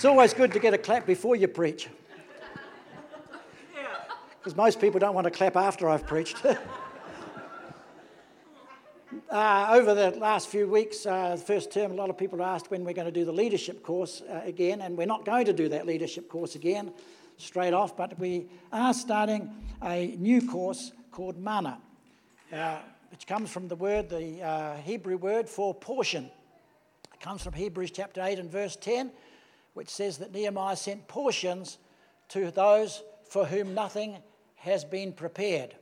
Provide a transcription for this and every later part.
it's always good to get a clap before you preach. Because most people don't want to clap after I've preached. uh, over the last few weeks, uh, first term, a lot of people asked when we're going to do the leadership course uh, again, and we're not going to do that leadership course again straight off, but we are starting a new course called Mana, uh, which comes from the word, the uh, Hebrew word for portion. It comes from Hebrews chapter 8 and verse 10, which says that Nehemiah sent portions to those for whom nothing has been prepared.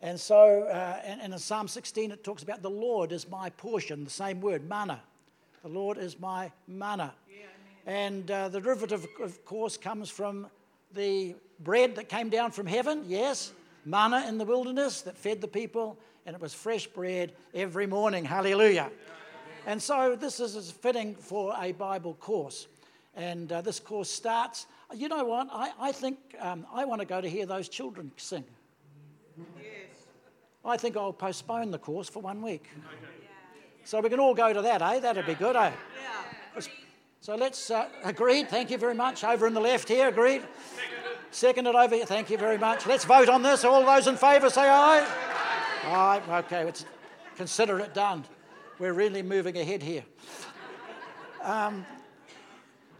And so, uh, and, and, in Psalm 16, it talks about the Lord is my portion, the same word, mana. The Lord is my mana. Yeah, and uh, the derivative, of course, comes from the bread that came down from heaven, yes, manna in the wilderness that fed the people, and it was fresh bread every morning. Hallelujah. And so this is fitting for a Bible course. And uh, this course starts. You know what? I, I think um, I want to go to hear those children sing. Yes. I think I'll postpone the course for one week. Okay. So we can all go to that, eh? That'd be good, eh? Yeah. So let's, uh, agreed, thank you very much. Over in the left here, agreed. Seconded over here, thank you very much. Let's vote on this. All those in favour say aye. Aye, okay, let's consider it done. We're really moving ahead here. Um,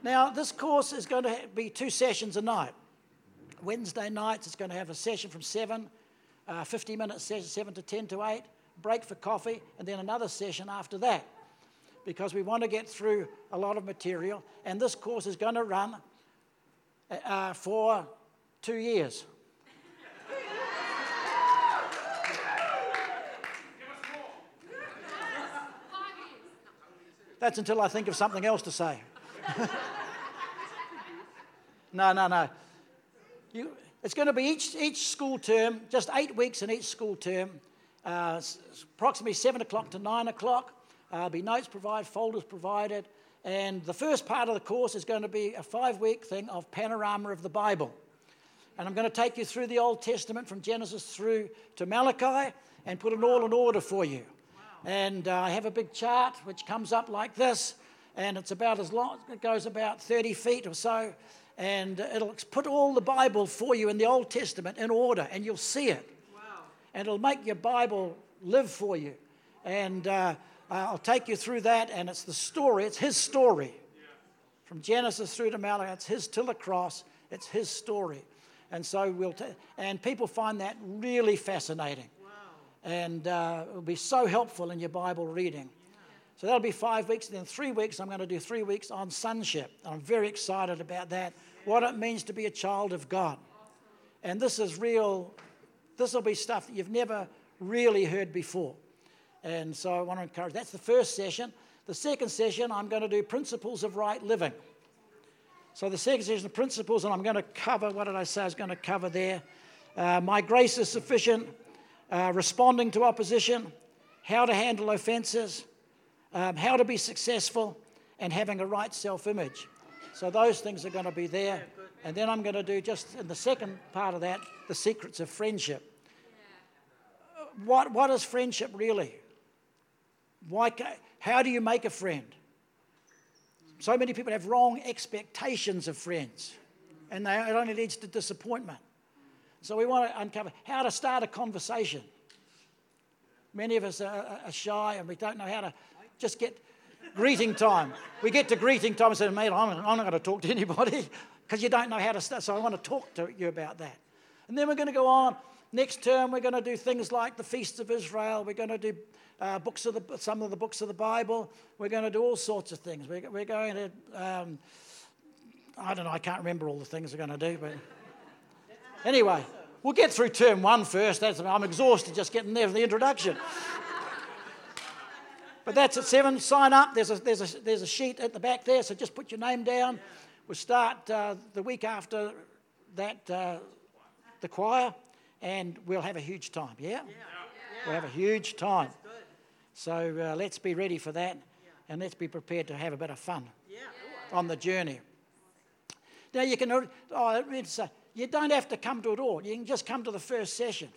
now, this course is going to be two sessions a night. Wednesday nights, it's going to have a session from 7, uh, 50 minute session, 7 to 10 to 8, break for coffee, and then another session after that because we want to get through a lot of material. And this course is going to run uh, for two years. That's until I think of something else to say. No, no, no. You, it's going to be each, each school term, just eight weeks in each school term, uh, approximately 7 o'clock to 9 o'clock. Uh, be notes provided, folders provided, and the first part of the course is going to be a five week thing of panorama of the Bible. And I'm going to take you through the Old Testament from Genesis through to Malachi and put it all in order for you. And uh, I have a big chart which comes up like this, and it's about as long, it goes about 30 feet or so, and it'll put all the Bible for you in the Old Testament in order, and you'll see it. Wow. And it'll make your Bible live for you. And uh, I'll take you through that, and it's the story, it's his story. From Genesis through to Malachi, it's his till the cross, it's his story. And so we'll, t- and people find that really fascinating. Wow. And uh, it'll be so helpful in your Bible reading. So that'll be five weeks. Then three weeks, I'm going to do three weeks on sonship. I'm very excited about that. What it means to be a child of God. And this is real, this will be stuff that you've never really heard before. And so I want to encourage that's the first session. The second session, I'm going to do principles of right living. So the second session, the principles, and I'm going to cover what did I say I was going to cover there? Uh, my grace is sufficient, uh, responding to opposition, how to handle offenses, um, how to be successful, and having a right self image. So those things are going to be there. And then I'm going to do just in the second part of that, the secrets of friendship. What, what is friendship really? Why, how do you make a friend? So many people have wrong expectations of friends, and they, it only leads to disappointment. So we want to uncover how to start a conversation. Many of us are, are shy and we don't know how to just get greeting time. We get to greeting time and say, mate, I'm, I'm not going to talk to anybody because you don't know how to start. So I want to talk to you about that. And then we're going to go on. Next term, we're going to do things like the Feast of Israel. We're going to do uh, books of the, some of the books of the Bible. We're going to do all sorts of things. We're, we're going to, um, I don't know, I can't remember all the things we're going to do, but anyway, we'll get through term one first. That's, I'm exhausted just getting there for the introduction. But that's at seven. Sign up. There's a, there's, a, there's a sheet at the back there, so just put your name down. We'll start uh, the week after that, uh, the choir, and we'll have a huge time. Yeah? yeah. We'll have a huge time. So uh, let's be ready for that and let's be prepared to have a bit of fun on the journey. Now, you can, oh, it's, uh, you don't have to come to it all. You can just come to the first session.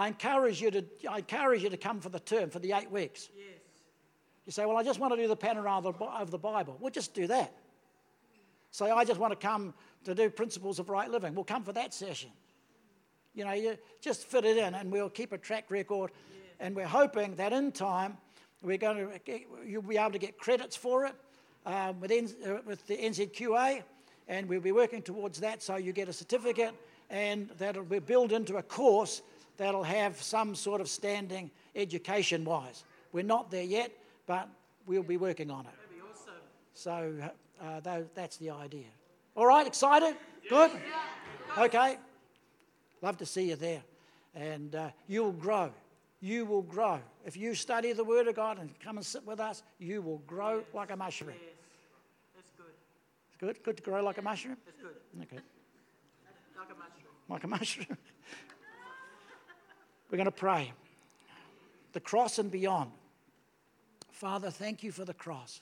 I encourage you to, I encourage you to come for the term, for the eight weeks. Yes. You say, Well, I just want to do the panorama of the Bible. We'll just do that. Say, I just want to come to do principles of right living. We'll come for that session. You know, you just fit it in and we'll keep a track record. And we're hoping that in time, we're going to get, you'll be able to get credits for it um, with, N, uh, with the NZQA, and we'll be working towards that so you get a certificate, and that'll be built into a course that'll have some sort of standing education wise. We're not there yet, but we'll be working on it. So uh, that's the idea. All right, excited? Good? Okay. Love to see you there. And uh, you'll grow. You will grow. If you study the Word of God and come and sit with us, you will grow like a mushroom. Yes. That's good. It's good? Good to grow like a mushroom? That's good. Okay. Like a mushroom. Like a mushroom. We're going to pray. The cross and beyond. Father, thank you for the cross.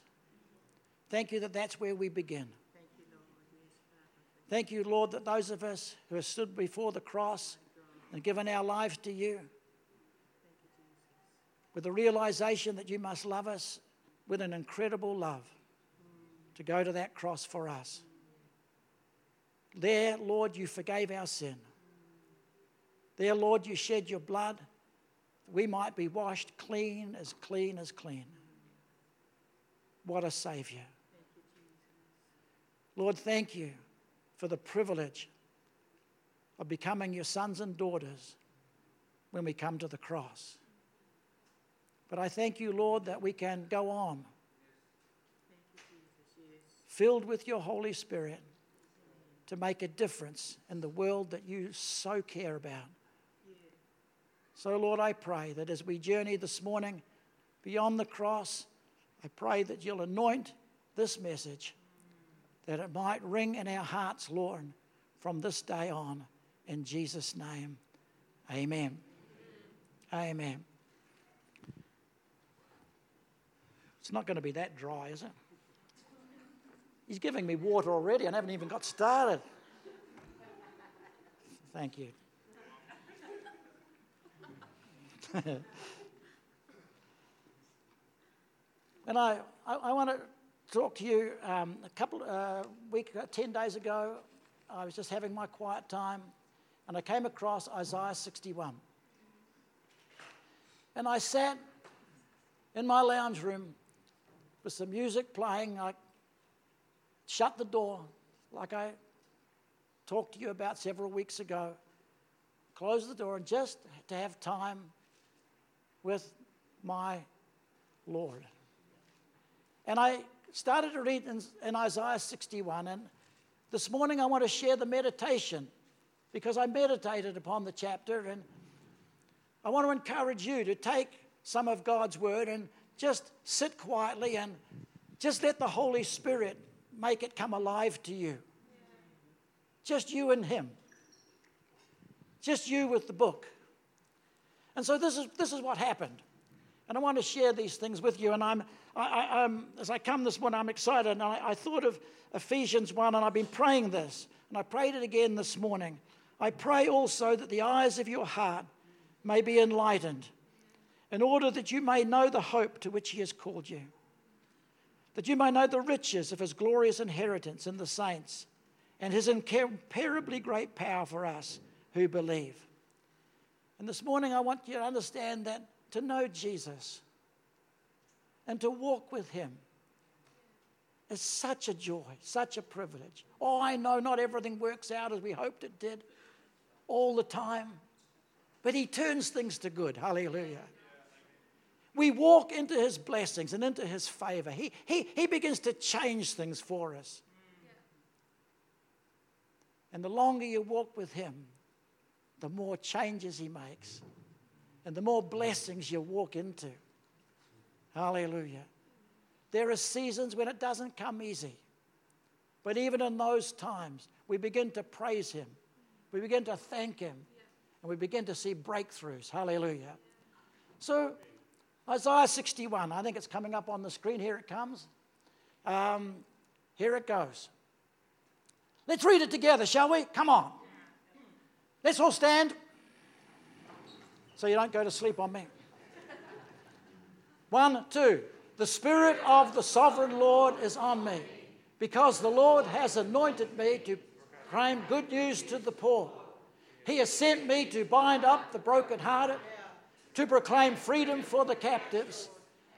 Thank you that that's where we begin. Thank you, Lord, that those of us who have stood before the cross and given our lives to you, with the realization that you must love us with an incredible love, to go to that cross for us. There, Lord, you forgave our sin. There, Lord, you shed your blood. We might be washed clean as clean as clean. What a Savior. Lord, thank you for the privilege of becoming your sons and daughters when we come to the cross. But I thank you, Lord, that we can go on filled with your Holy Spirit to make a difference in the world that you so care about. So, Lord, I pray that as we journey this morning beyond the cross, I pray that you'll anoint this message that it might ring in our hearts, Lord, from this day on. In Jesus' name, amen. Amen. It's not going to be that dry, is it? He's giving me water already and I haven't even got started. Thank you. and I, I, I want to talk to you um, a couple uh, week, uh, ten days ago. I was just having my quiet time, and I came across Isaiah 61. And I sat in my lounge room with some music playing. I shut the door, like I talked to you about several weeks ago. Closed the door, and just to have time with my Lord. And I started to read in, in Isaiah 61, and this morning I want to share the meditation because I meditated upon the chapter, and I want to encourage you to take some of God's word and just sit quietly and just let the Holy Spirit make it come alive to you. Just you and Him. Just you with the book. And so this is, this is what happened. And I want to share these things with you. And I'm, I, I, as I come this morning, I'm excited. And I, I thought of Ephesians 1, and I've been praying this. And I prayed it again this morning. I pray also that the eyes of your heart may be enlightened, in order that you may know the hope to which He has called you, that you may know the riches of His glorious inheritance in the saints, and His incomparably great power for us who believe. And this morning, I want you to understand that to know Jesus and to walk with Him is such a joy, such a privilege. Oh, I know not everything works out as we hoped it did all the time, but He turns things to good. Hallelujah. We walk into His blessings and into His favor. He, he, he begins to change things for us. And the longer you walk with Him, the more changes He makes and the more blessings you walk into. Hallelujah. There are seasons when it doesn't come easy. But even in those times, we begin to praise Him. We begin to thank Him. And we begin to see breakthroughs. Hallelujah. So, Isaiah 61, I think it's coming up on the screen. Here it comes. Um, here it goes. Let's read it together, shall we? Come on. Let's all stand so you don't go to sleep on me. One, two, The Spirit of the sovereign Lord is on me, because the Lord has anointed me to proclaim good news to the poor. He has sent me to bind up the brokenhearted, to proclaim freedom for the captives,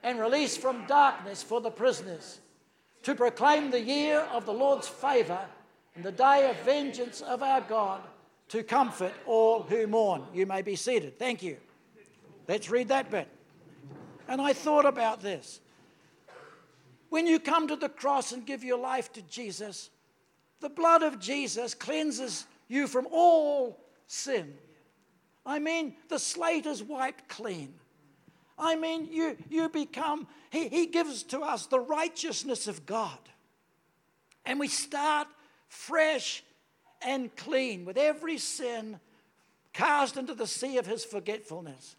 and release from darkness for the prisoners, to proclaim the year of the Lord's favor and the day of vengeance of our God, to comfort all who mourn. You may be seated. Thank you. Let's read that bit. And I thought about this. When you come to the cross and give your life to Jesus, the blood of Jesus cleanses you from all sin. I mean, the slate is wiped clean. I mean, you, you become, he, he gives to us the righteousness of God. And we start fresh and clean with every sin cast into the sea of his forgetfulness.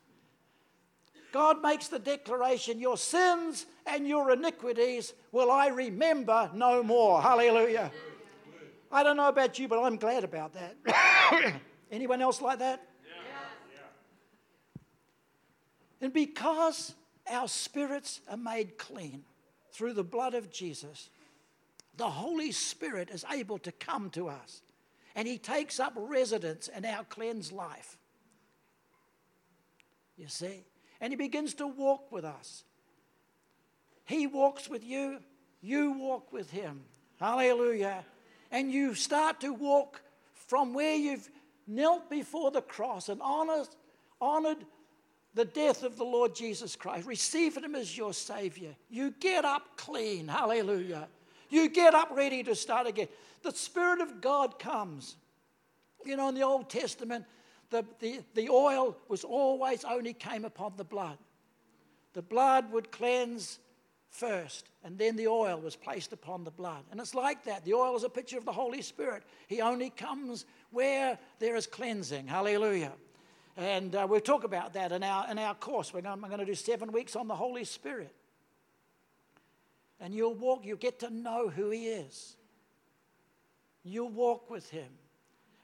God makes the declaration, Your sins and your iniquities will I remember no more. Hallelujah. I don't know about you, but I'm glad about that. Anyone else like that? And because our spirits are made clean through the blood of Jesus, the Holy Spirit is able to come to us and He takes up residence in our cleansed life. You see? and He begins to walk with us. He walks with you, you walk with Him. Hallelujah. And you start to walk from where you've knelt before the cross and honored, honored the death of the Lord Jesus Christ, received Him as your Savior. You get up clean. Hallelujah. You get up ready to start again. The Spirit of God comes. You know, in the Old Testament, the, the, the oil was always only came upon the blood. The blood would cleanse first, and then the oil was placed upon the blood. And it's like that. The oil is a picture of the Holy Spirit. He only comes where there is cleansing. Hallelujah. And uh, we'll talk about that in our, in our course. We're going, I'm going to do seven weeks on the Holy Spirit. And you'll walk, you'll get to know who He is. You'll walk with Him.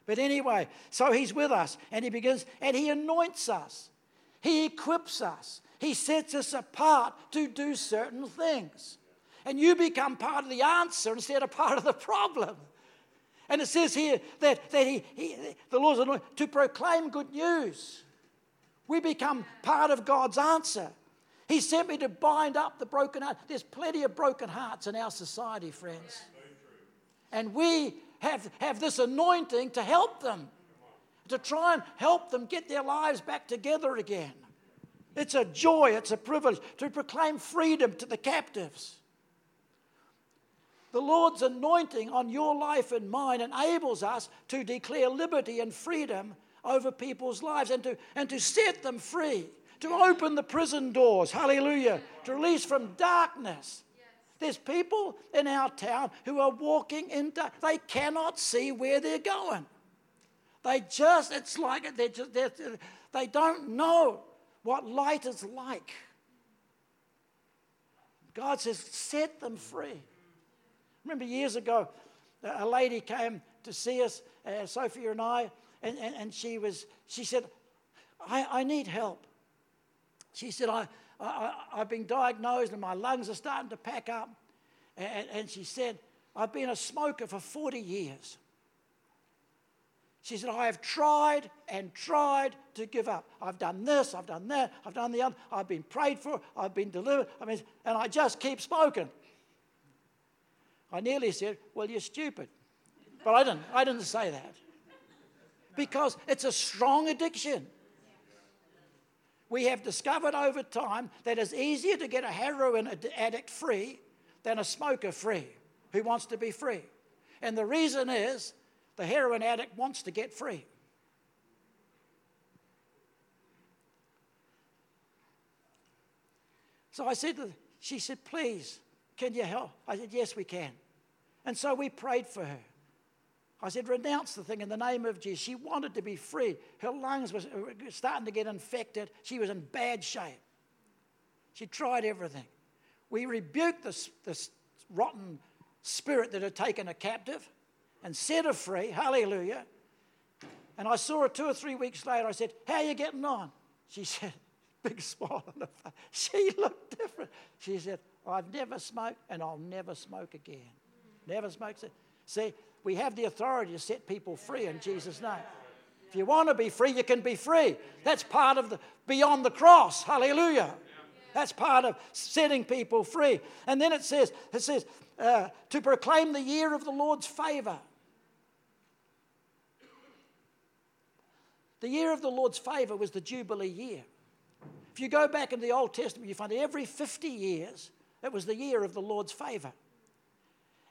But anyway, so he's with us and he begins and he anoints us. He equips us. He sets us apart to do certain things. And you become part of the answer instead of part of the problem. And it says here that, that he, he, the Lord's anointed to proclaim good news. We become part of God's answer. He sent me to bind up the broken heart. There's plenty of broken hearts in our society, friends. And we have, have this anointing to help them, to try and help them get their lives back together again. It's a joy, it's a privilege to proclaim freedom to the captives. The Lord's anointing on your life and mine enables us to declare liberty and freedom over people's lives and to, and to set them free, to open the prison doors, hallelujah, to release from darkness there's people in our town who are walking into, they cannot see where they're going. They just, it's like, they're just, they're, they don't know what light is like. God says, set them free. Remember years ago, a lady came to see us, uh, Sophia and I, and, and, and she was, she said, I, I need help. She said, I, I, I've been diagnosed and my lungs are starting to pack up. And, and she said, I've been a smoker for 40 years. She said, I have tried and tried to give up. I've done this, I've done that, I've done the other, I've been prayed for, I've been delivered, I mean, and I just keep smoking. I nearly said, Well, you're stupid. But I didn't. I didn't say that. Because it's a strong addiction. We have discovered over time that it's easier to get a heroin addict free than a smoker free who wants to be free. And the reason is the heroin addict wants to get free. So I said, she said, please, can you help? I said, yes, we can. And so we prayed for her. I said, renounce the thing in the name of Jesus. She wanted to be free. Her lungs were uh, starting to get infected. She was in bad shape. She tried everything. We rebuked this, this rotten spirit that had taken her captive and set her free. Hallelujah. And I saw her two or three weeks later. I said, How are you getting on? She said, big smile on her face. She looked different. She said, I've never smoked and I'll never smoke again. Never smoke. See, we have the authority to set people free in Jesus' name. If you want to be free, you can be free. That's part of the beyond the cross. Hallelujah. That's part of setting people free. And then it says, it says, uh, to proclaim the year of the Lord's favor. The year of the Lord's favor was the Jubilee year. If you go back in the Old Testament, you find every 50 years, it was the year of the Lord's favor.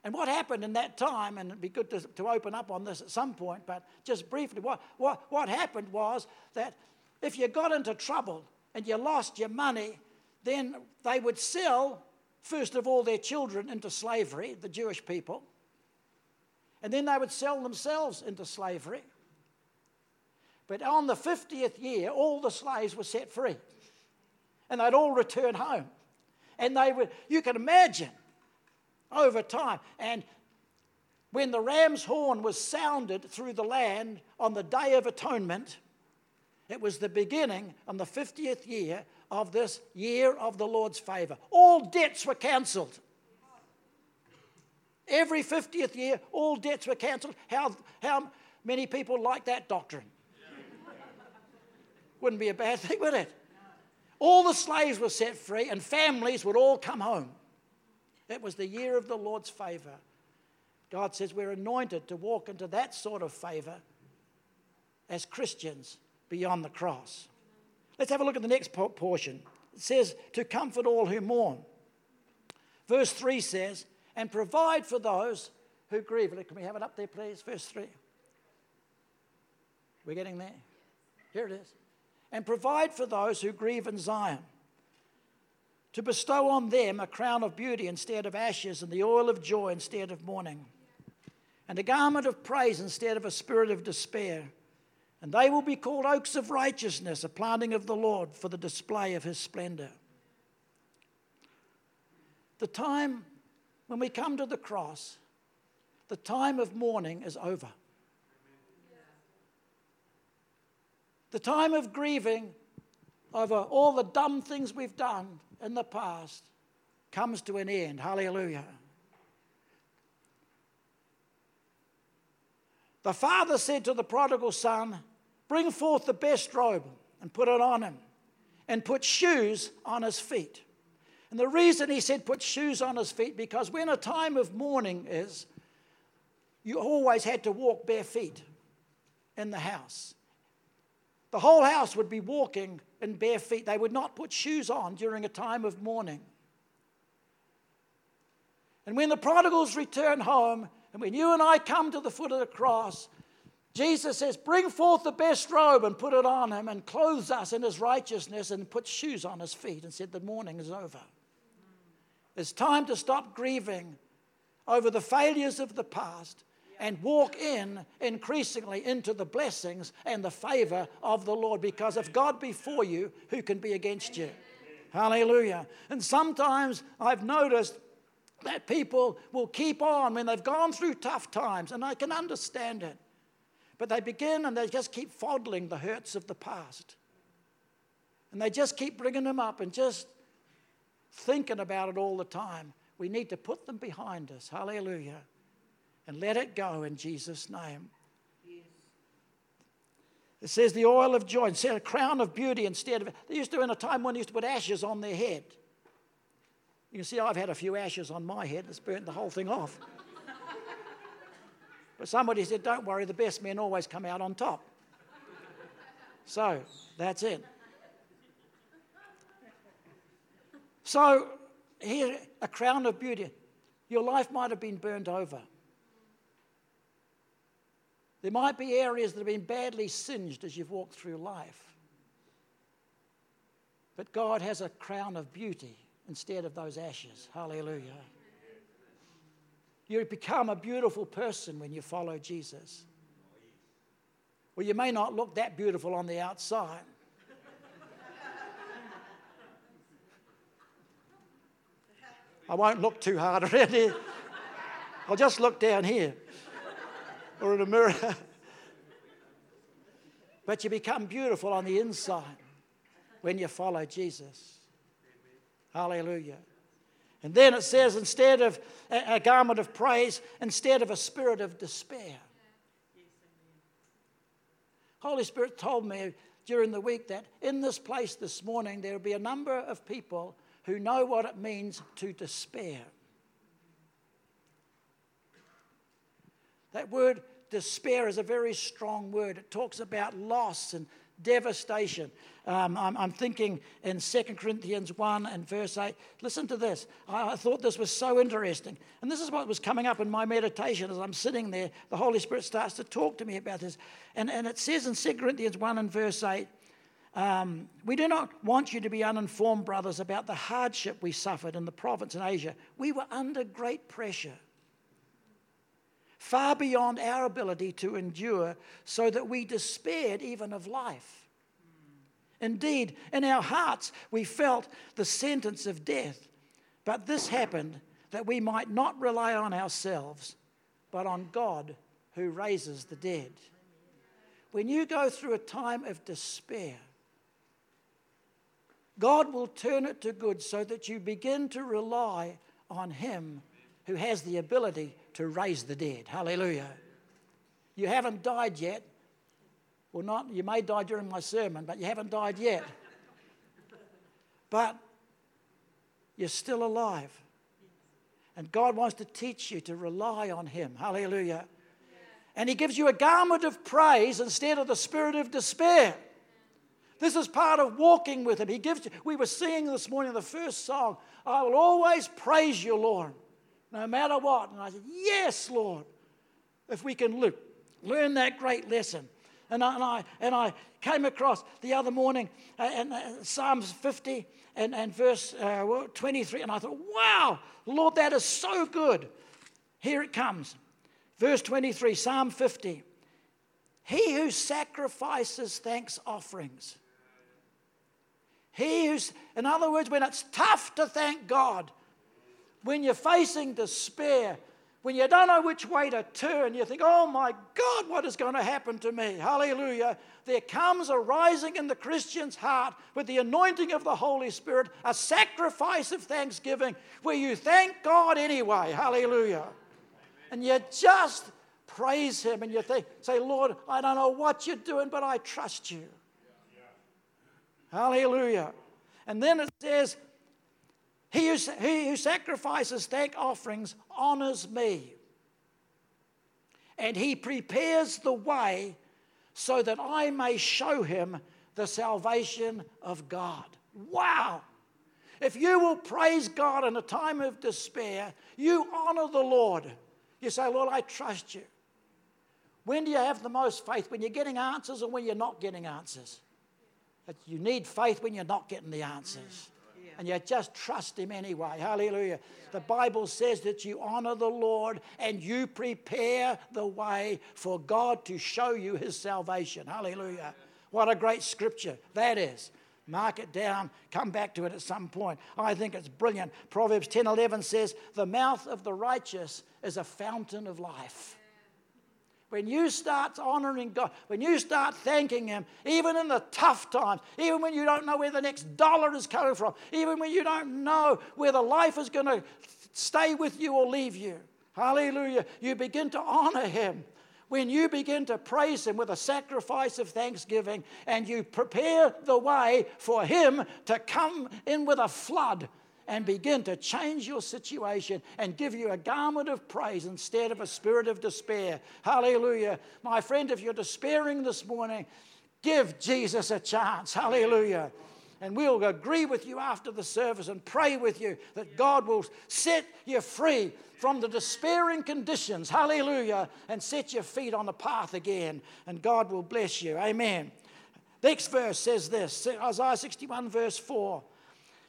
And what happened in that time, and it'd be good to, to open up on this at some point, but just briefly, what, what, what happened was that if you got into trouble and you lost your money, then they would sell, first of all, their children into slavery, the Jewish people, and then they would sell themselves into slavery. But on the 50th year, all the slaves were set free. And they'd all return home. And they would, you can imagine, over time. And when the ram's horn was sounded through the land on the Day of Atonement, it was the beginning on the 50th year of this year of the Lord's favor. All debts were cancelled. Every 50th year, all debts were cancelled. How, how many people like that doctrine? Wouldn't be a bad thing, would it? All the slaves were set free and families would all come home. It was the year of the Lord's favor. God says we're anointed to walk into that sort of favor as Christians beyond the cross. Let's have a look at the next portion. It says, to comfort all who mourn. Verse 3 says, and provide for those who grieve. Can we have it up there, please? Verse 3. We're getting there? Here it is and provide for those who grieve in Zion. To bestow on them a crown of beauty instead of ashes, and the oil of joy instead of mourning, and a garment of praise instead of a spirit of despair. And they will be called oaks of righteousness, a planting of the Lord for the display of his splendor. The time when we come to the cross, the time of mourning is over. The time of grieving over all the dumb things we've done in the past comes to an end. Hallelujah. The father said to the prodigal son, Bring forth the best robe and put it on him, and put shoes on his feet. And the reason he said put shoes on his feet, because when a time of mourning is, you always had to walk bare feet in the house. The whole house would be walking in bare feet. They would not put shoes on during a time of mourning. And when the prodigals return home, and when you and I come to the foot of the cross, Jesus says, Bring forth the best robe and put it on him, and clothes us in his righteousness, and put shoes on his feet, and said, The mourning is over. It's time to stop grieving over the failures of the past and walk in increasingly into the blessings and the favor of the Lord. Because if God be for you, who can be against you? Hallelujah. And sometimes I've noticed that people will keep on when they've gone through tough times, and I can understand it. But they begin and they just keep fondling the hurts of the past. And they just keep bringing them up and just thinking about it all the time. We need to put them behind us. Hallelujah and let it go in Jesus' name. It says the oil of joy, instead a crown of beauty instead of. They used to, in a time when they used to put ashes on their head. You can see I've had a few ashes on my head. It's burnt the whole thing off. but somebody said, don't worry, the best men always come out on top. So that's it. So here, a crown of beauty. Your life might have been burned over. There might be areas that have been badly singed as you've walked through life. But God has a crown of beauty instead of those ashes. Hallelujah. You become a beautiful person when you follow Jesus. Well, you may not look that beautiful on the outside. I won't look too hard around here. I'll just look down here or in a mirror. but you become beautiful on the inside when you follow Jesus. Hallelujah. And then it says, instead of a garment of praise, instead of a spirit of despair. Holy Spirit told me during the week that in this place this morning there will be a number of people who know what it means to despair. That word despair is a very strong word. It talks about loss and devastation. Um, I'm, I'm, thinking in 2 Corinthians 1 and verse 8. Listen to this. I, I, thought this was so interesting. And this is what was coming up in my meditation as I'm sitting there. The Holy Spirit starts to talk to me about this. And, and it says in 2 Corinthians 1 and verse 8 um, We do not want you to be uninformed, brothers, about the hardship we suffered in the province in Asia. We were under great pressure far beyond our ability to endure, so that we despaired even of life. Indeed, in our hearts, we felt the sentence of death. But this happened that we might not rely on ourselves, but on God who raises the dead. When you go through a time of despair, God will turn it to good so that you begin to rely on Him who has the ability to raise the dead. Hallelujah. You haven't died yet. Well, not, you may die during my sermon, but you haven't died yet. But you're still alive. And God wants to teach you to rely on Him. Hallelujah. And He gives you a garment of praise instead of the spirit of despair. This is part of walking with Him. He gives you, we were singing this morning the first song, I will always praise you, Lord no matter what. And I said, Yes, Lord. If we can look, learn that great lesson. And I, and I, and I came across the other morning uh, uh, Psalms 50 and, and verse uh, 23, and I thought, wow, Lord, that is so good. Here it comes. Verse 23, Psalm 50. He who sacrifices thanks offerings. He who's, in other words, when it's tough to thank God, when you're facing despair, when you don't know which way to turn, you think, oh my God, what is going to happen to me? Hallelujah. There comes a rising in the Christian's heart with the anointing of the Holy Spirit, a sacrifice of thanksgiving where you thank God anyway. Hallelujah. And you just praise Him and you think, say, Lord, I don't know what you're doing, but I trust you. Hallelujah. And then it says, he who, he who sacrifices thank offerings honors me. And he prepares the way so that I may show him the salvation of God. Wow! If you will praise God in a time of despair, you honor the Lord. You say, Lord, I trust you. When do you have the most faith? When you're getting answers or when you're not getting answers? You need faith when you're not getting the answers and you just trust Him anyway. Hallelujah. The Bible says that you honor the Lord and you prepare the way for God to show you His salvation. Hallelujah. What a great scripture that is. Mark it down, come back to it at some point. I think it's brilliant. Proverbs 10 11 says, The mouth of the righteous is a fountain of life. When you start honoring God, when you start thanking Him, even in the tough times, even when you don't know where the next dollar is coming from, even when you don't know whether life is going to stay with you or leave you, hallelujah, you begin to honor Him. When you begin to praise Him with a sacrifice of thanksgiving and you prepare the way for Him to come in with a flood and begin to change your situation and give you a garment of praise instead of a spirit of despair. Hallelujah. My friend, if you're despairing this morning, give Jesus a chance. Hallelujah. And we'll agree with you after the service and pray with you that God will set you free from the despairing conditions. Hallelujah. And set your feet on the path again. And God will bless you. Amen. Next verse says this Isaiah 61, verse 4.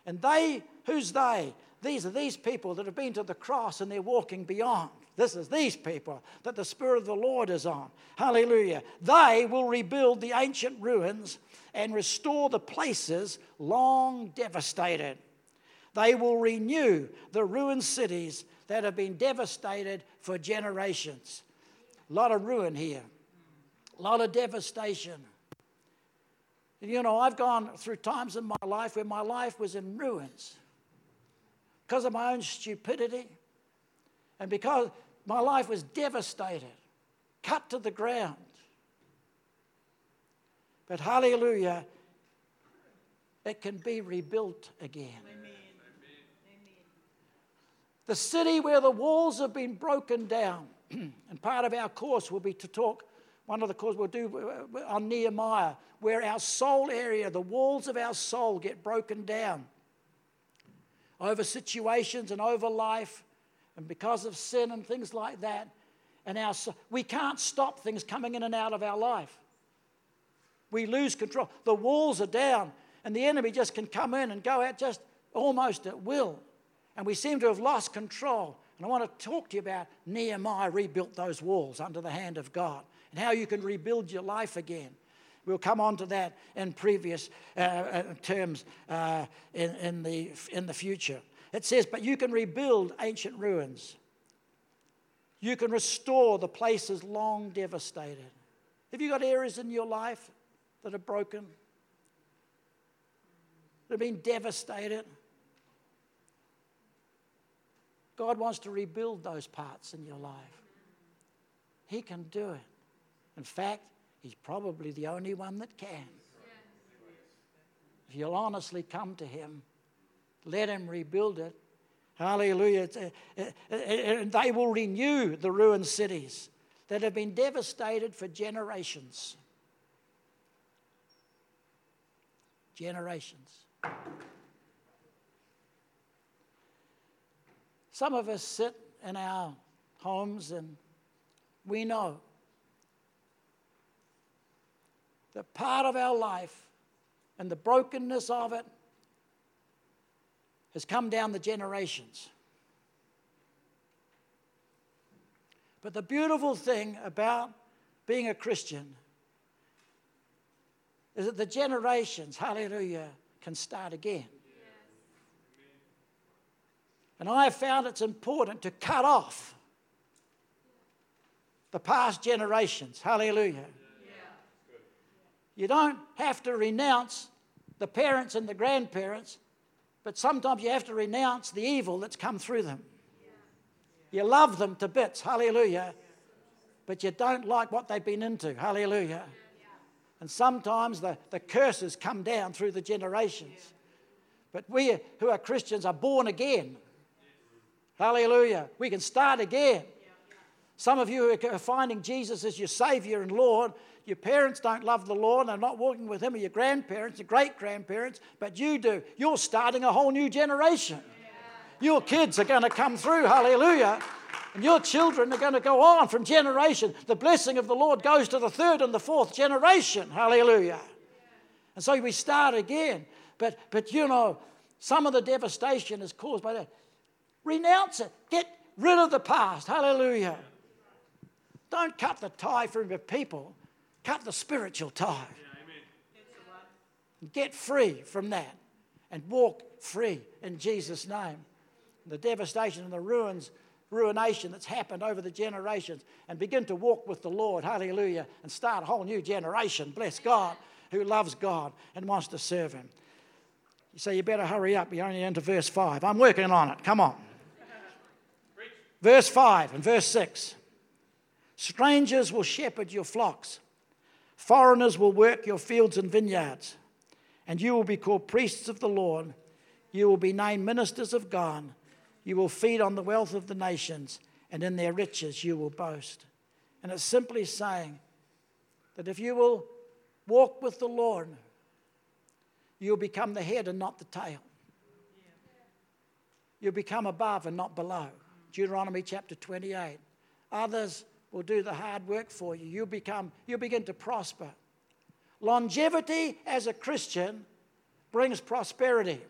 And they, who's they? These are these people that have been to the cross and they're walking beyond. This is these people that the Spirit of the Lord is on. Hallelujah. They will rebuild the ancient ruins and restore the places long devastated. They will renew the ruined cities that have been devastated for generations. A lot of ruin here, a lot of devastation. You know, I've gone through times in my life where my life was in ruins because of my own stupidity and because my life was devastated, cut to the ground. But hallelujah, it can be rebuilt again. Amen. The city where the walls have been broken down, and part of our course will be to talk, one of the courses we'll do uh, on Nehemiah, where our soul area, the walls of our soul get broken down over situations and over life and because of sin and things like that. And our, we can't stop things coming in and out of our life. We lose control. The walls are down, and the enemy just can come in and go out just almost at will. And we seem to have lost control. And I want to talk to you about Nehemiah rebuilt those walls under the hand of God and how you can rebuild your life again. We'll come on to that in previous uh, uh, terms uh, in, in, the, in the future. It says, But you can rebuild ancient ruins. You can restore the places long devastated. Have you got areas in your life that are broken? That have been devastated? God wants to rebuild those parts in your life. He can do it. In fact, He's probably the only one that can. If you'll honestly come to Him, let Him rebuild it. Hallelujah. Uh, uh, uh, and they will renew the ruined cities that have been devastated for generations. Generations. Some of us sit in our homes and we know that part of our life and the brokenness of it has come down the generations. But the beautiful thing about being a Christian is that the generations, hallelujah, can start again. And I have found it's important to cut off the past generations. Hallelujah. You don't have to renounce the parents and the grandparents, but sometimes you have to renounce the evil that's come through them. You love them to bits. Hallelujah. But you don't like what they've been into. Hallelujah. And sometimes the, the curses come down through the generations. But we who are Christians are born again. Hallelujah. We can start again. Some of you are finding Jesus as your Savior and Lord. Your parents don't love the Lord and are not walking with Him, or your grandparents, your great grandparents, but you do. You're starting a whole new generation. Your kids are going to come through, hallelujah. And your children are going to go on from generation. The blessing of the Lord goes to the third and the fourth generation, hallelujah. And so we start again. But, but you know, some of the devastation is caused by that. Renounce it. Get rid of the past. Hallelujah. Don't cut the tie from your people, cut the spiritual tie. Get free from that and walk free in Jesus' name. The devastation and the ruins, ruination that's happened over the generations, and begin to walk with the Lord, hallelujah, and start a whole new generation, bless God, who loves God and wants to serve Him. You say, You better hurry up, you're only into verse 5. I'm working on it, come on. Verse 5 and verse 6 Strangers will shepherd your flocks, foreigners will work your fields and vineyards, and you will be called priests of the Lord. You will be named ministers of God. You will feed on the wealth of the nations, and in their riches you will boast. And it's simply saying that if you will walk with the Lord, you'll become the head and not the tail. You'll become above and not below. Deuteronomy chapter 28. Others will do the hard work for you. You'll, become, you'll begin to prosper. Longevity as a Christian brings prosperity.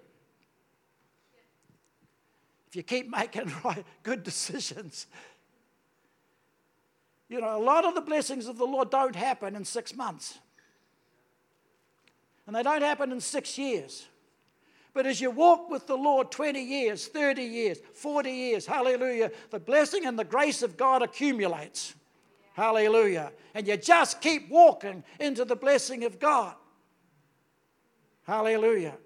If you keep making right, good decisions. You know, a lot of the blessings of the Lord don't happen in six months. And they don't happen in six years. But as you walk with the Lord 20 years, 30 years, 40 years, hallelujah, the blessing and the grace of God accumulates. Hallelujah. And you just keep walking into the blessing of God. Hallelujah.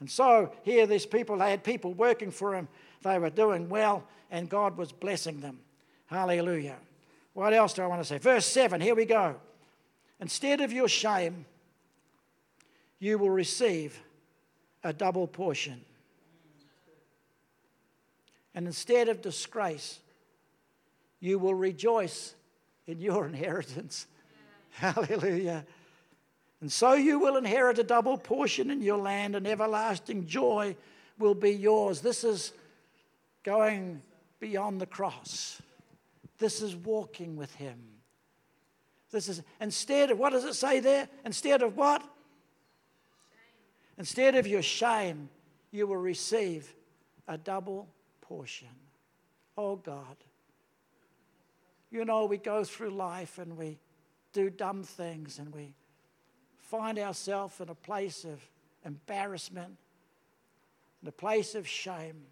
And so here, these people, they had people working for him. They were doing well, and God was blessing them. Hallelujah. What else do I want to say? Verse 7, here we go. Instead of your shame, you will receive a double portion. And instead of disgrace, you will rejoice in your inheritance. Hallelujah. And so you will inherit a double portion in your land, and everlasting joy will be yours. This is going beyond the cross. This is walking with Him. This is instead of what does it say there? Instead of what? Instead of your shame, you will receive a double portion. Oh God. You know, we go through life and we do dumb things and we find ourselves in a place of embarrassment, in a place of shame.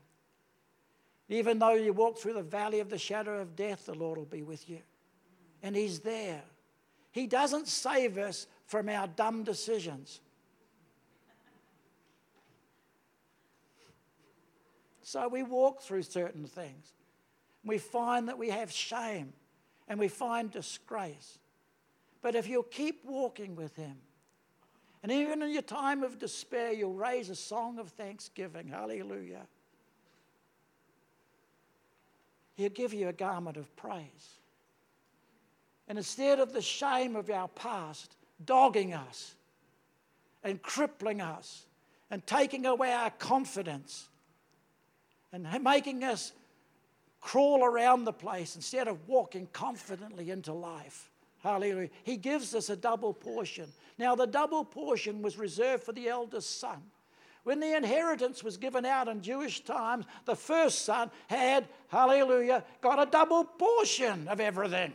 Even though you walk through the valley of the shadow of death, the Lord will be with you. And He's there. He doesn't save us from our dumb decisions. So we walk through certain things. We find that we have shame and we find disgrace. But if you'll keep walking with Him, and even in your time of despair, you'll raise a song of thanksgiving. Hallelujah. He'll give you a garment of praise. And instead of the shame of our past dogging us and crippling us and taking away our confidence and making us crawl around the place instead of walking confidently into life. Hallelujah. He gives us a double portion. Now, the double portion was reserved for the eldest son. When the inheritance was given out in Jewish times, the first son had, hallelujah, got a double portion of everything.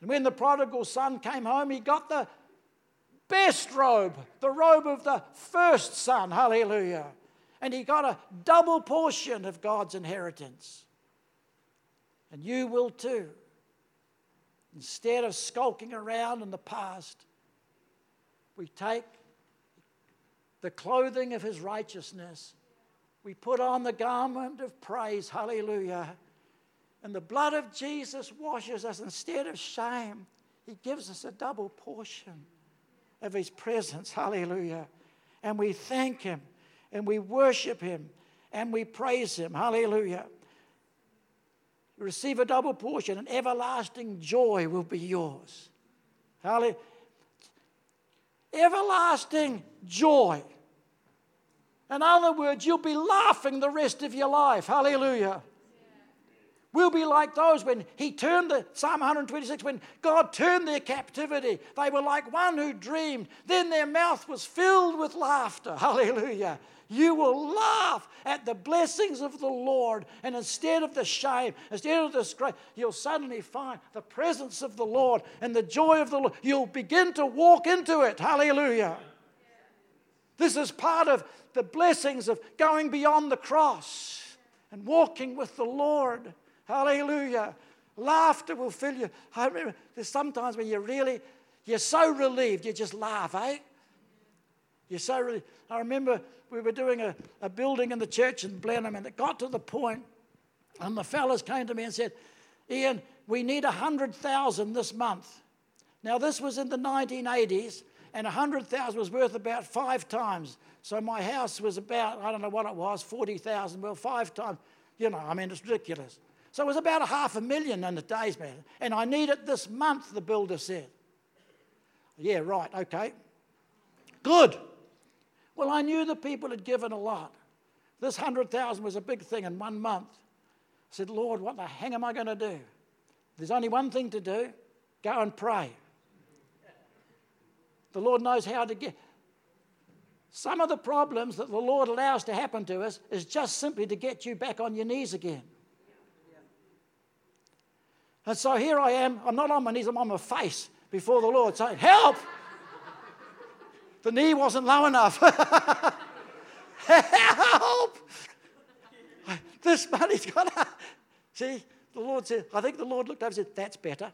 And when the prodigal son came home, he got the best robe, the robe of the first son, hallelujah and he got a double portion of God's inheritance. And you will too. Instead of skulking around in the past, we take the clothing of his righteousness, we put on the garment of praise, hallelujah. And the blood of Jesus washes us instead of shame. He gives us a double portion of his presence, hallelujah. And we thank him and we worship Him and we praise Him. Hallelujah. Receive a double portion, and everlasting joy will be yours. Hallelujah. Everlasting joy. In other words, you'll be laughing the rest of your life. Hallelujah. We'll be like those when he turned the Psalm 126, when God turned their captivity. They were like one who dreamed. Then their mouth was filled with laughter. Hallelujah. You will laugh at the blessings of the Lord, and instead of the shame, instead of the disgrace, you'll suddenly find the presence of the Lord and the joy of the Lord. You'll begin to walk into it. Hallelujah. This is part of the blessings of going beyond the cross and walking with the Lord. Hallelujah. Laughter will fill you. I remember there's sometimes when you're really, you're so relieved, you just laugh, eh? You're so relieved. I remember we were doing a, a building in the church in Blenheim, and it got to the point, and the fellas came to me and said, Ian, we need 100,000 this month. Now, this was in the 1980s, and 100,000 was worth about five times. So my house was about, I don't know what it was, 40,000. Well, five times. You know, I mean, it's ridiculous. So it was about a half a million in the days, man. And I need it this month, the builder said. Yeah, right, okay. Good. Well, I knew the people had given a lot. This 100,000 was a big thing in one month. I said, Lord, what the hang am I going to do? There's only one thing to do go and pray. The Lord knows how to get. Some of the problems that the Lord allows to happen to us is just simply to get you back on your knees again. And so here I am. I'm not on my knees, I'm on my face before the Lord saying, Help! The knee wasn't low enough. Help! This money's got to. See, the Lord said, I think the Lord looked over and said, That's better.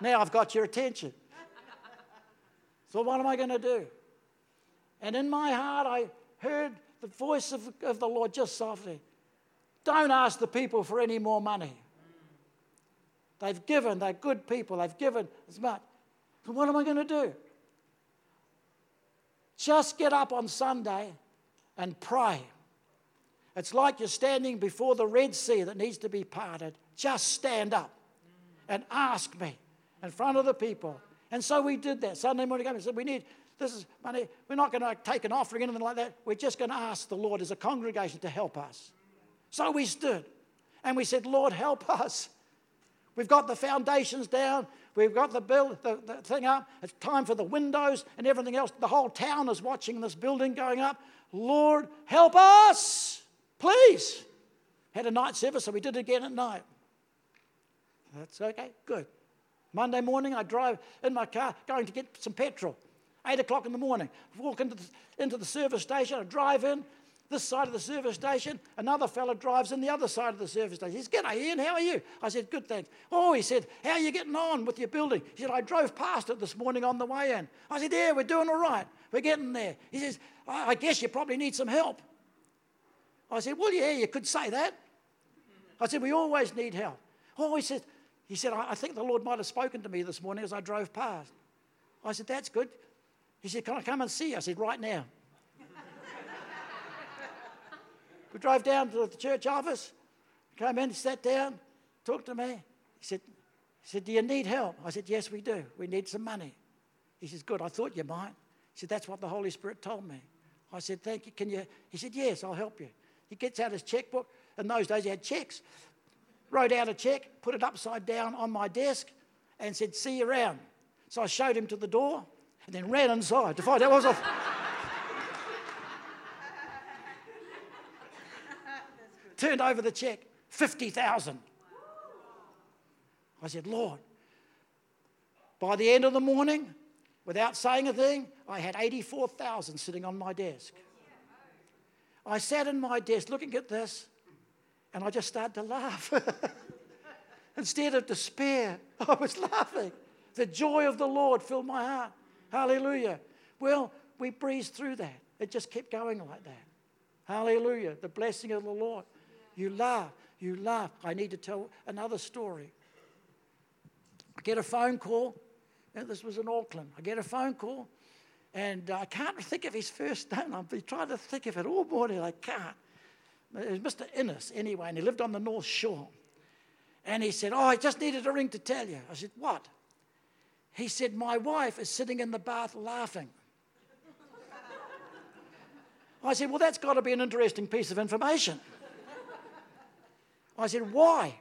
now I've got your attention. So, what am I going to do? And in my heart, I heard the voice of, of the Lord just softly Don't ask the people for any more money. They've given, they're good people, they've given as much. So, what am I going to do? Just get up on Sunday and pray. It's like you're standing before the Red Sea that needs to be parted. Just stand up and ask me in front of the people. And so we did that. Sunday morning came and said, We need this is money. We're not going to take an offering, anything like that. We're just going to ask the Lord as a congregation to help us. So we stood and we said, Lord, help us. We've got the foundations down. We've got the, build, the, the thing up. It's time for the windows and everything else. The whole town is watching this building going up. Lord, help us, please. Had a night service, so we did it again at night. That's okay, good. Monday morning, I drive in my car going to get some petrol. Eight o'clock in the morning, walk into the, into the service station, I drive in, this side of the service station. Another fella drives in the other side of the service station. He says, G'day, Ian, how are you? I said, Good, thanks. Oh, he said, How are you getting on with your building? He said, I drove past it this morning on the way in. I said, Yeah, we're doing all right. We're getting there. He says, I, I guess you probably need some help. I said, Well, yeah, you could say that. I said, We always need help. Oh, he said, he said, I, I think the Lord might have spoken to me this morning as I drove past. I said, That's good. He said, Can I come and see you? I said, Right now. We drove down to the church office, came in, sat down, talked to me. He said, he said, Do you need help? I said, Yes, we do. We need some money. He says, Good, I thought you might. He said, That's what the Holy Spirit told me. I said, Thank you. Can you? He said, Yes, I'll help you. He gets out his checkbook. In those days, he had checks. Wrote out a check, put it upside down on my desk, and said, See you around. So I showed him to the door and then ran inside to find out what was turned over the check 50,000. I said, Lord, by the end of the morning, without saying a thing, I had 84,000 sitting on my desk. I sat in my desk looking at this, and I just started to laugh. Instead of despair, I was laughing. The joy of the Lord filled my heart. Hallelujah. Well, we breezed through that. It just kept going like that. Hallelujah. The blessing of the Lord. You laugh. You laugh. I need to tell another story. I get a phone call. And this was in Auckland. I get a phone call, and uh, I can't think of his first name. I've been trying to think of it all morning. I can't. It was Mr. Innes, anyway, and he lived on the North Shore. And he said, Oh, I just needed a ring to tell you. I said, What? He said, My wife is sitting in the bath laughing. I said, Well, that's got to be an interesting piece of information. I said, Why?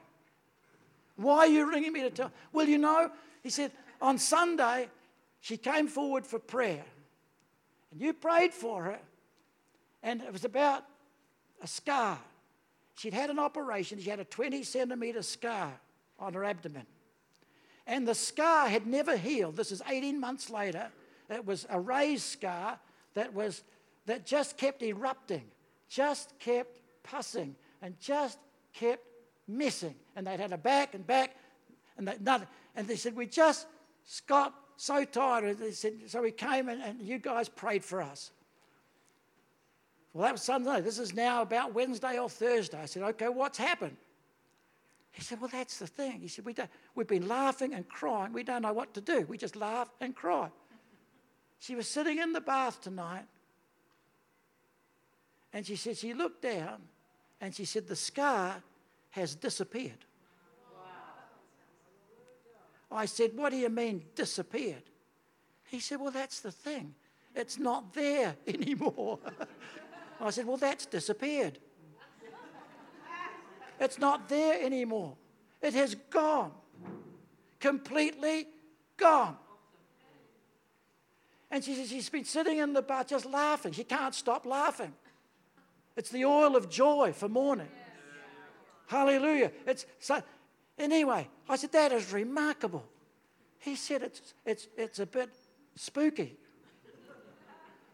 Why are you ringing me to tell? Well, you know, he said, on Sunday, she came forward for prayer. And you prayed for her. And it was about a scar. She'd had an operation. She had a 20 centimeter scar on her abdomen. And the scar had never healed. This is 18 months later. It was a raised scar that, was, that just kept erupting, just kept pussing, and just kept missing. And they'd had a back and back, and they. And they said, We just got so tired. They said, So we came and, and you guys prayed for us. Well, that was Sunday. This is now about Wednesday or Thursday. I said, Okay, what's happened? He said, Well, that's the thing. He said, we don't, We've been laughing and crying. We don't know what to do. We just laugh and cry. She was sitting in the bath tonight, and she said, She looked down, and she said, The scar has disappeared. I said, What do you mean disappeared? He said, Well, that's the thing. It's not there anymore. I said, Well, that's disappeared. It's not there anymore. It has gone. Completely gone. And she says she's been sitting in the bath just laughing. She can't stop laughing. It's the oil of joy for mourning. Hallelujah. It's so, anyway, I said, that is remarkable. He said, it's, it's, it's a bit spooky.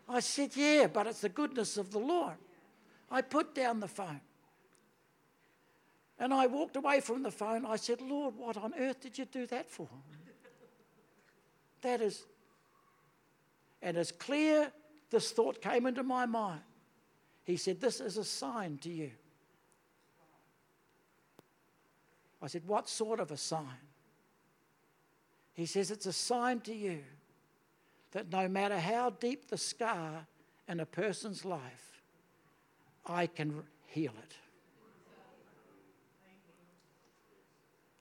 I said, yeah, but it's the goodness of the Lord. I put down the phone. And I walked away from the phone. I said, Lord, what on earth did you do that for? That is, And as clear this thought came into my mind, he said, This is a sign to you. I said, What sort of a sign? He says, It's a sign to you that no matter how deep the scar in a person's life, I can heal it.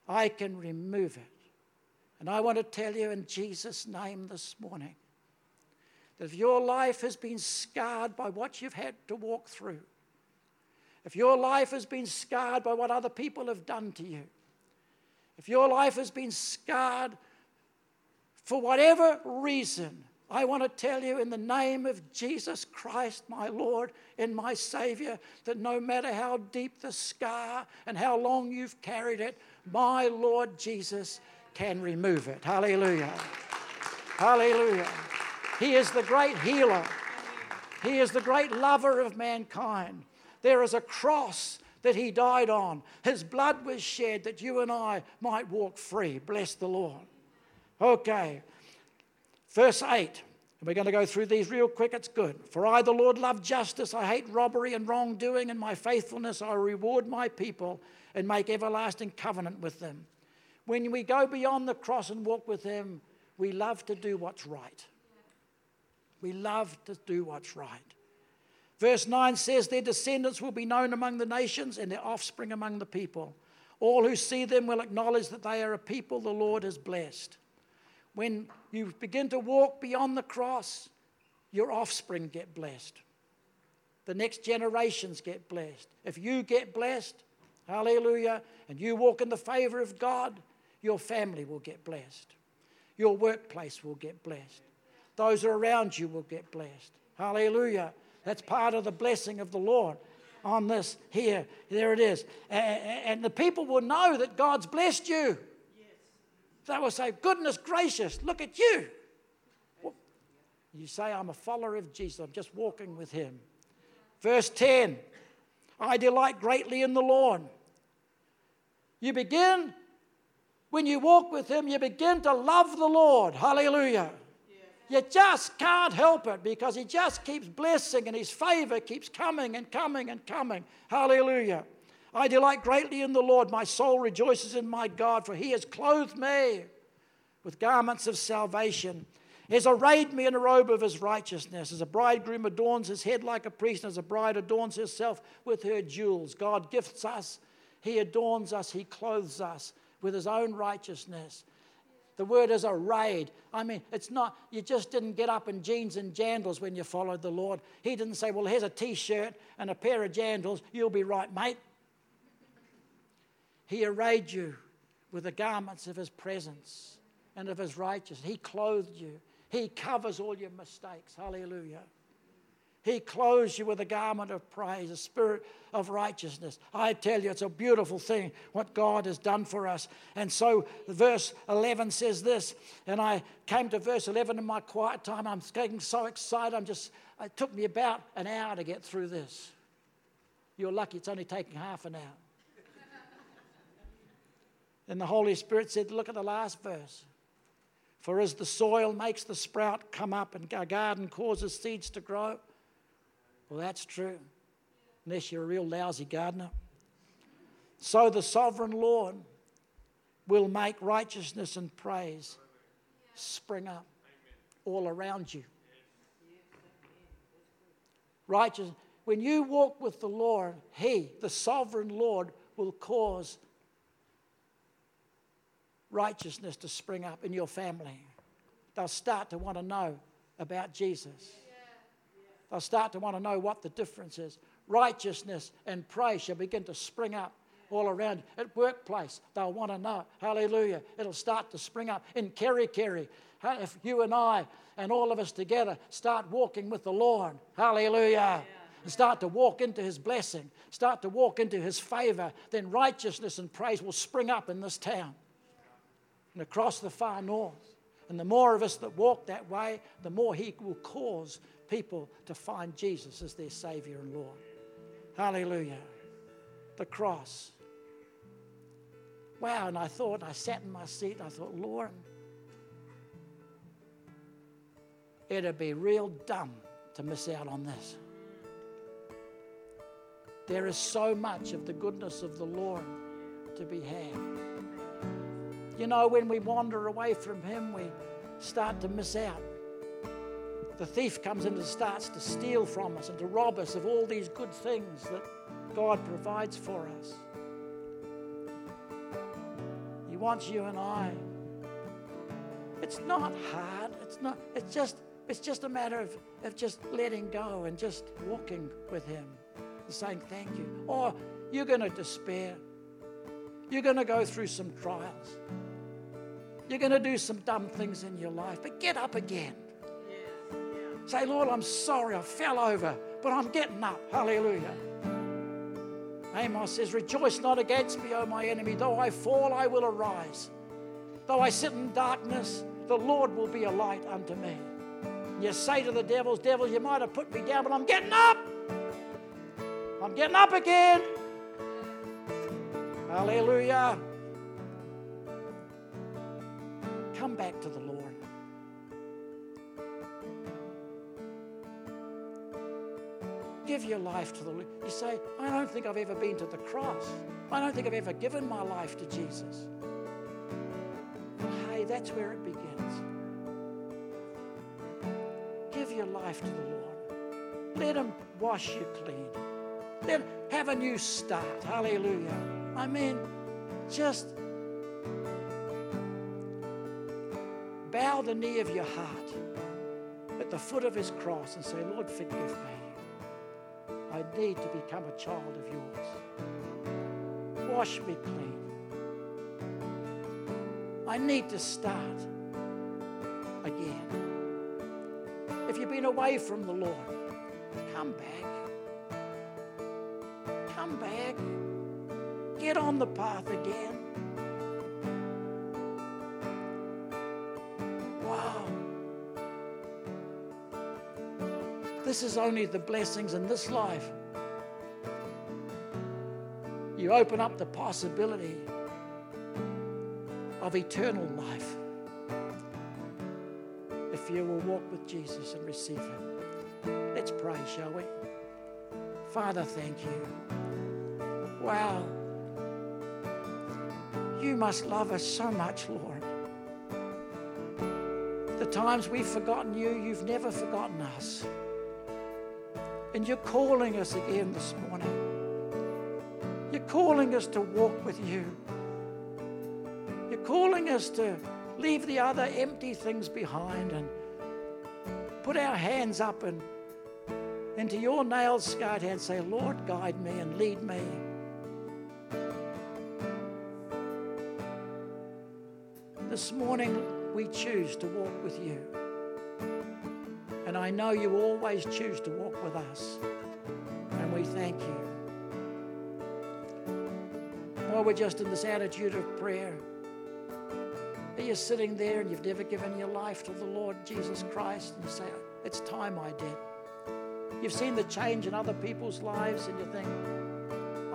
I can remove it. And I want to tell you in Jesus' name this morning that if your life has been scarred by what you've had to walk through, if your life has been scarred by what other people have done to you, if your life has been scarred for whatever reason, I want to tell you in the name of Jesus Christ, my Lord and my Savior, that no matter how deep the scar and how long you've carried it, my Lord Jesus can remove it. Hallelujah. Hallelujah. He is the great healer, He is the great lover of mankind. There is a cross that He died on. His blood was shed that you and I might walk free. Bless the Lord. Okay. Verse 8. And we're going to go through these real quick. It's good. For I, the Lord, love justice. I hate robbery and wrongdoing. And my faithfulness, I reward my people and make everlasting covenant with them. When we go beyond the cross and walk with Him, we love to do what's right. We love to do what's right. Verse 9 says, Their descendants will be known among the nations and their offspring among the people. All who see them will acknowledge that they are a people the Lord has blessed. When you begin to walk beyond the cross, your offspring get blessed. The next generations get blessed. If you get blessed, hallelujah, and you walk in the favor of God, your family will get blessed. Your workplace will get blessed. Those around you will get blessed. Hallelujah. That's part of the blessing of the Lord on this here. There it is. And the people will know that God's blessed you. They will say, Goodness gracious, look at you. You say, I'm a follower of Jesus, I'm just walking with him. Verse 10 I delight greatly in the Lord. You begin, when you walk with him, you begin to love the Lord. Hallelujah. You just can't help it because He just keeps blessing and His favor keeps coming and coming and coming. Hallelujah. I delight greatly in the Lord. My soul rejoices in my God, for He has clothed me with garments of salvation. He has arrayed me in a robe of His righteousness. As a bridegroom adorns his head like a priest, and as a bride adorns herself with her jewels. God gifts us, He adorns us, He clothes us with His own righteousness. The word is arrayed. I mean, it's not, you just didn't get up in jeans and jandals when you followed the Lord. He didn't say, well, here's a t shirt and a pair of jandals. You'll be right, mate. He arrayed you with the garments of his presence and of his righteousness. He clothed you. He covers all your mistakes. Hallelujah. He clothes you with a garment of praise, a spirit of righteousness. I tell you, it's a beautiful thing what God has done for us. And so, verse 11 says this, and I came to verse 11 in my quiet time. I'm getting so excited. I'm just, it took me about an hour to get through this. You're lucky it's only taking half an hour. and the Holy Spirit said, Look at the last verse. For as the soil makes the sprout come up and a garden causes seeds to grow, well, that's true, unless you're a real lousy gardener. So the sovereign Lord will make righteousness and praise spring up all around you. Righteous. When you walk with the Lord, He, the sovereign Lord, will cause righteousness to spring up in your family. They'll start to want to know about Jesus. They'll start to want to know what the difference is. Righteousness and praise shall begin to spring up all around you. At workplace, they'll want to know. Hallelujah. It'll start to spring up. In Kerikeri, if you and I and all of us together start walking with the Lord, hallelujah, and start to walk into His blessing, start to walk into His favor, then righteousness and praise will spring up in this town and across the far north. And the more of us that walk that way, the more He will cause people to find Jesus as their Savior and Lord. Hallelujah. The cross. Wow, and I thought, I sat in my seat, I thought, Lord, it'd be real dumb to miss out on this. There is so much of the goodness of the Lord to be had. You know, when we wander away from Him, we start to miss out. The thief comes in and starts to steal from us and to rob us of all these good things that God provides for us. He wants you and I. It's not hard. It's not, it's just, it's just a matter of, of just letting go and just walking with Him and saying thank you. Or you're going to despair. You're going to go through some trials. You're going to do some dumb things in your life, but get up again. Say, Lord, I'm sorry, I fell over, but I'm getting up. Hallelujah. Amos says, Rejoice not against me, O my enemy. Though I fall, I will arise. Though I sit in darkness, the Lord will be a light unto me. You say to the devils, Devils, you might have put me down, but I'm getting up. I'm getting up again. Hallelujah. Come back to the Lord. Give your life to the Lord. You say, I don't think I've ever been to the cross. I don't think I've ever given my life to Jesus. Hey, that's where it begins. Give your life to the Lord. Let Him wash you clean. Him have a new start. Hallelujah. I mean, just bow the knee of your heart at the foot of His cross and say, Lord, forgive me. I need to become a child of yours. Wash me clean. I need to start again. If you've been away from the Lord, come back. Come back. Get on the path again. This is only the blessings in this life. You open up the possibility of eternal life if you will walk with Jesus and receive Him. Let's pray, shall we? Father, thank you. Wow. You must love us so much, Lord. The times we've forgotten you, you've never forgotten us. And you're calling us again this morning. You're calling us to walk with you. You're calling us to leave the other empty things behind and put our hands up and into your nail scarred hand say, Lord, guide me and lead me. This morning we choose to walk with you. And I know you always choose to walk with us. And we thank you. While we're just in this attitude of prayer, are you sitting there and you've never given your life to the Lord Jesus Christ? And you say, It's time I did. You've seen the change in other people's lives and you think,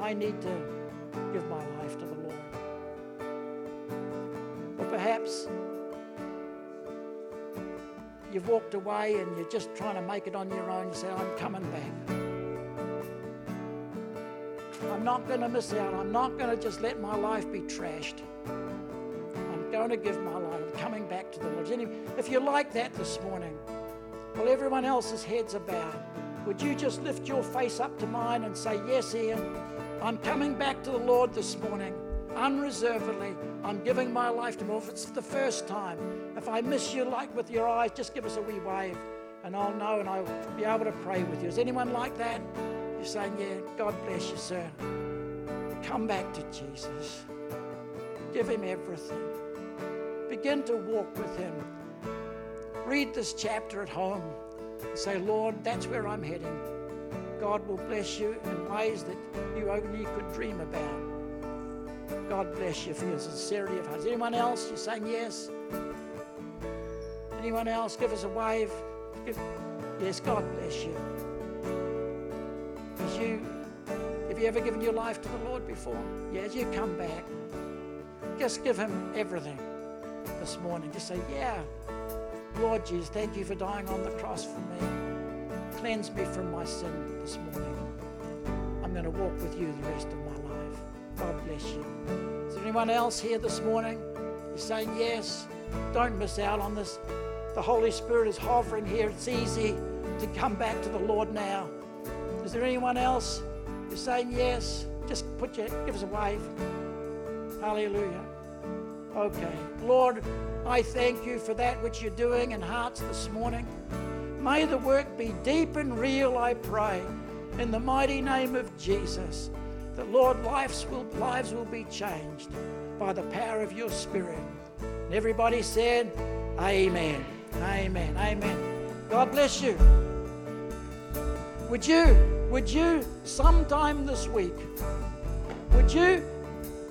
I need to give my life to the Lord. You've walked away and you're just trying to make it on your own. You say, I'm coming back. I'm not going to miss out. I'm not going to just let my life be trashed. I'm going to give my life. I'm coming back to the Lord. If you're like that this morning, while everyone else's heads are bowed, would you just lift your face up to mine and say, Yes, Ian, I'm coming back to the Lord this morning unreservedly. I'm giving my life to Him. If it's the first time, if I miss you like with your eyes, just give us a wee wave and I'll know and I'll be able to pray with you. Is anyone like that? You're saying, Yeah, God bless you, sir. Come back to Jesus. Give Him everything. Begin to walk with Him. Read this chapter at home. Say, Lord, that's where I'm heading. God will bless you in ways that you only could dream about. God bless you for your sincerity of heart. Anyone else? You're saying yes? Anyone else? Give us a wave. Give, yes, God bless you. As you, have you ever given your life to the Lord before? Yes, you come back. Just give Him everything this morning. Just say, yeah, Lord Jesus, thank you for dying on the cross for me. Cleanse me from my sin this morning. I'm going to walk with you the rest of my life. God bless you. Is there anyone else here this morning? You're saying yes. Don't miss out on this. The Holy Spirit is hovering here. It's easy to come back to the Lord now. Is there anyone else? You're saying yes. Just put your give us a wave. Hallelujah. Okay. Lord, I thank you for that which you're doing in hearts this morning. May the work be deep and real, I pray, in the mighty name of Jesus. That Lord, lives will, lives will be changed by the power of your Spirit. And everybody said, Amen. Amen. Amen. God bless you. Would you, would you, sometime this week, would you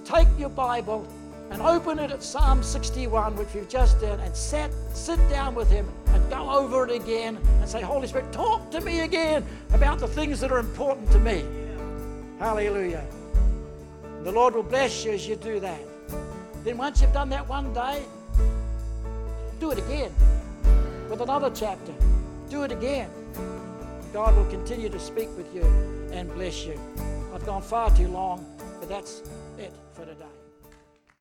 take your Bible and open it at Psalm 61, which we've just done, and sit, sit down with Him and go over it again and say, Holy Spirit, talk to me again about the things that are important to me. Hallelujah. The Lord will bless you as you do that. Then, once you've done that one day, do it again with another chapter. Do it again. God will continue to speak with you and bless you. I've gone far too long, but that's it for today.